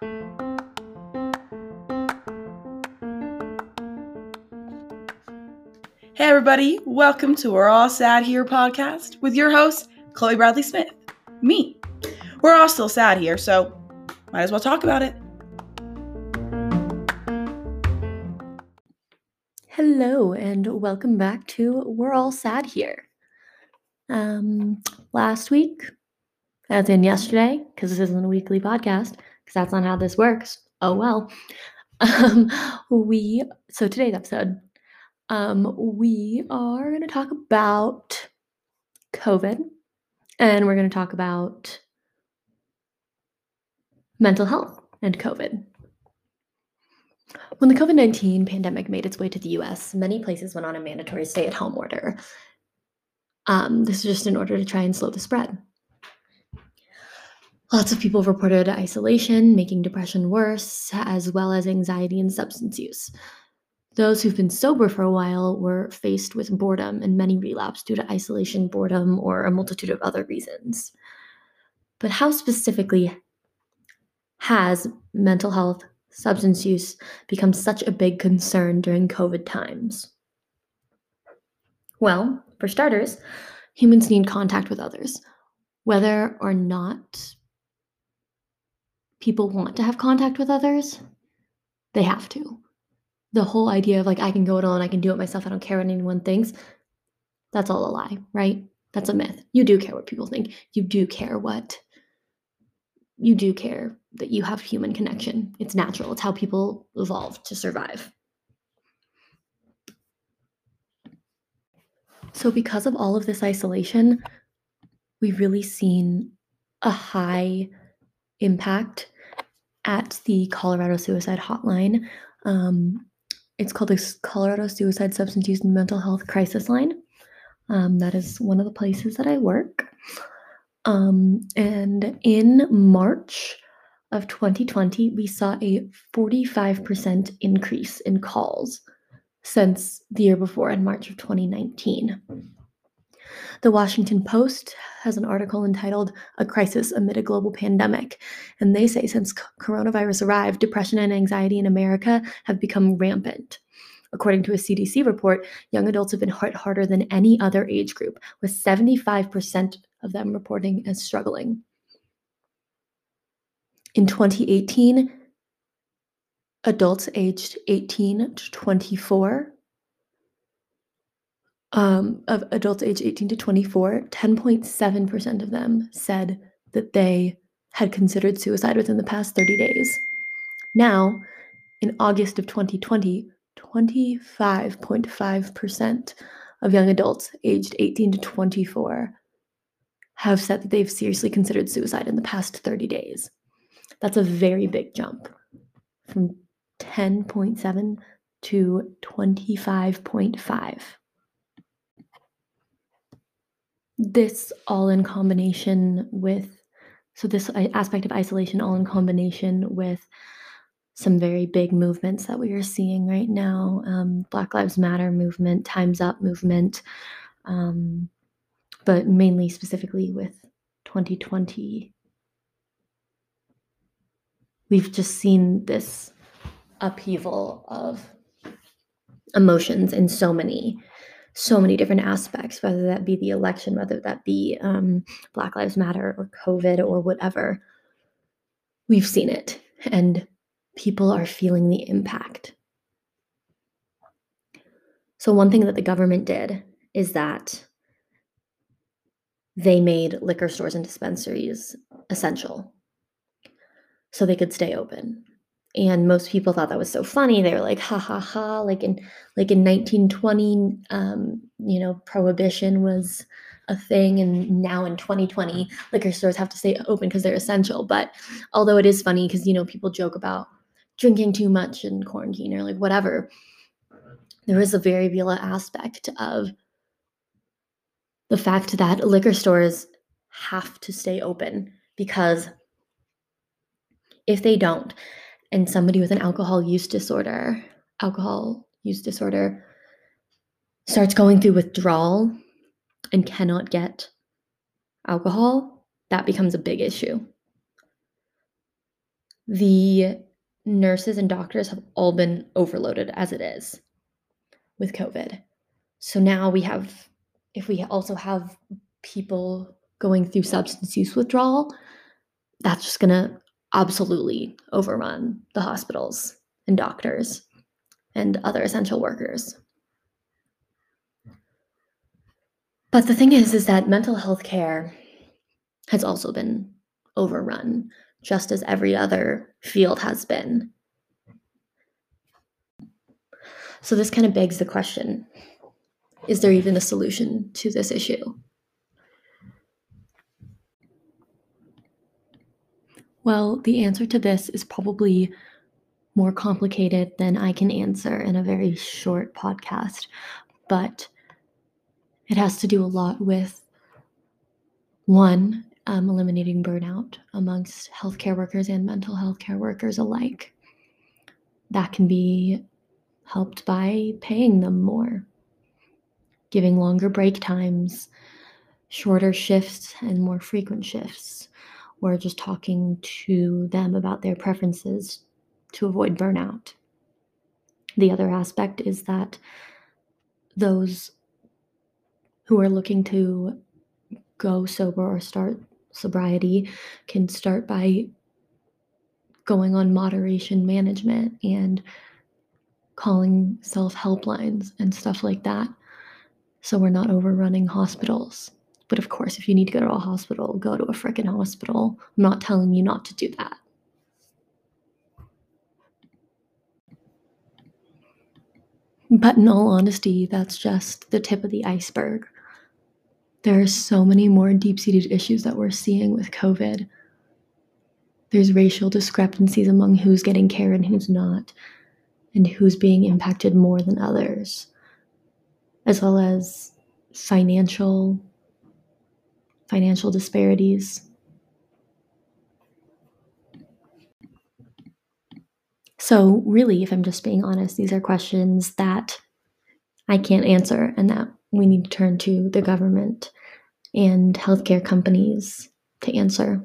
Hey, everybody, welcome to We're All Sad Here podcast with your host, Chloe Bradley Smith. Me. We're all still sad here, so might as well talk about it. Hello, and welcome back to We're All Sad Here. Um, last week, as in yesterday, because this isn't a weekly podcast, because that's not how this works. Oh well. Um, we so today's episode, um, we are going to talk about COVID, and we're going to talk about mental health and COVID. When the COVID 19 pandemic made its way to the US, many places went on a mandatory stay at home order. Um, this is just in order to try and slow the spread. Lots of people reported isolation, making depression worse, as well as anxiety and substance use. Those who've been sober for a while were faced with boredom, and many relapsed due to isolation, boredom, or a multitude of other reasons. But how specifically has mental health, substance use become such a big concern during COVID times? Well, for starters, humans need contact with others. Whether or not people want to have contact with others, they have to. The whole idea of like, I can go it alone, I can do it myself, I don't care what anyone thinks, that's all a lie, right? That's a myth. You do care what people think. You do care what, you do care that you have human connection. It's natural, it's how people evolved to survive. So, because of all of this isolation, we've really seen a high impact at the Colorado Suicide Hotline. Um, it's called the Colorado Suicide Substance Use and Mental Health Crisis Line. Um, that is one of the places that I work. Um, and in March of 2020, we saw a 45% increase in calls since the year before in March of 2019. The Washington Post has an article entitled A Crisis Amid a Global Pandemic. And they say since coronavirus arrived, depression and anxiety in America have become rampant. According to a CDC report, young adults have been hit harder than any other age group, with 75% of them reporting as struggling. In 2018, adults aged 18 to 24 um, of adults aged 18 to 24, 10.7% of them said that they had considered suicide within the past 30 days. Now, in August of 2020, 25.5% of young adults aged 18 to 24 have said that they've seriously considered suicide in the past 30 days. That's a very big jump from 10.7 to 25.5. This all in combination with, so this aspect of isolation, all in combination with some very big movements that we are seeing right now um, Black Lives Matter movement, Time's Up movement, um, but mainly specifically with 2020. We've just seen this upheaval of emotions in so many so many different aspects whether that be the election whether that be um, black lives matter or covid or whatever we've seen it and people are feeling the impact. So one thing that the government did is that they made liquor stores and dispensaries essential so they could stay open and most people thought that was so funny. They were like ha ha ha like in like in 1920 um, you know prohibition was a thing and now in 2020 liquor stores have to stay open because they're essential. But although it is funny because you know people joke about drinking too much in quarantine or like whatever there is a very real aspect of the fact that liquor stores have to stay open because if they don't and somebody with an alcohol use disorder, alcohol use disorder, starts going through withdrawal and cannot get alcohol, that becomes a big issue. the nurses and doctors have all been overloaded as it is with COVID. So now we have, if we also have people going through substance use withdrawal, that's just going to absolutely overrun the hospitals and doctors and other essential workers. But the thing is, is that mental health care has also been overrun, just as every other field has been. So this kind of begs the question is there even a solution to this issue? Well, the answer to this is probably more complicated than I can answer in a very short podcast, but it has to do a lot with one, um, eliminating burnout amongst healthcare workers and mental health care workers alike. That can be helped by paying them more, giving longer break times, shorter shifts, and more frequent shifts, or just talking to them about their preferences to avoid burnout. The other aspect is that those who are looking to go sober or start sobriety can start by going on moderation management and calling self helplines and stuff like that. So we're not overrunning hospitals. But of course, if you need to go to a hospital, go to a freaking hospital. I'm not telling you not to do that. But in all honesty, that's just the tip of the iceberg. There are so many more deep seated issues that we're seeing with COVID. There's racial discrepancies among who's getting care and who's not, and who's being impacted more than others, as well as financial financial disparities. So, really, if I'm just being honest, these are questions that I can't answer and that we need to turn to the government and healthcare companies to answer.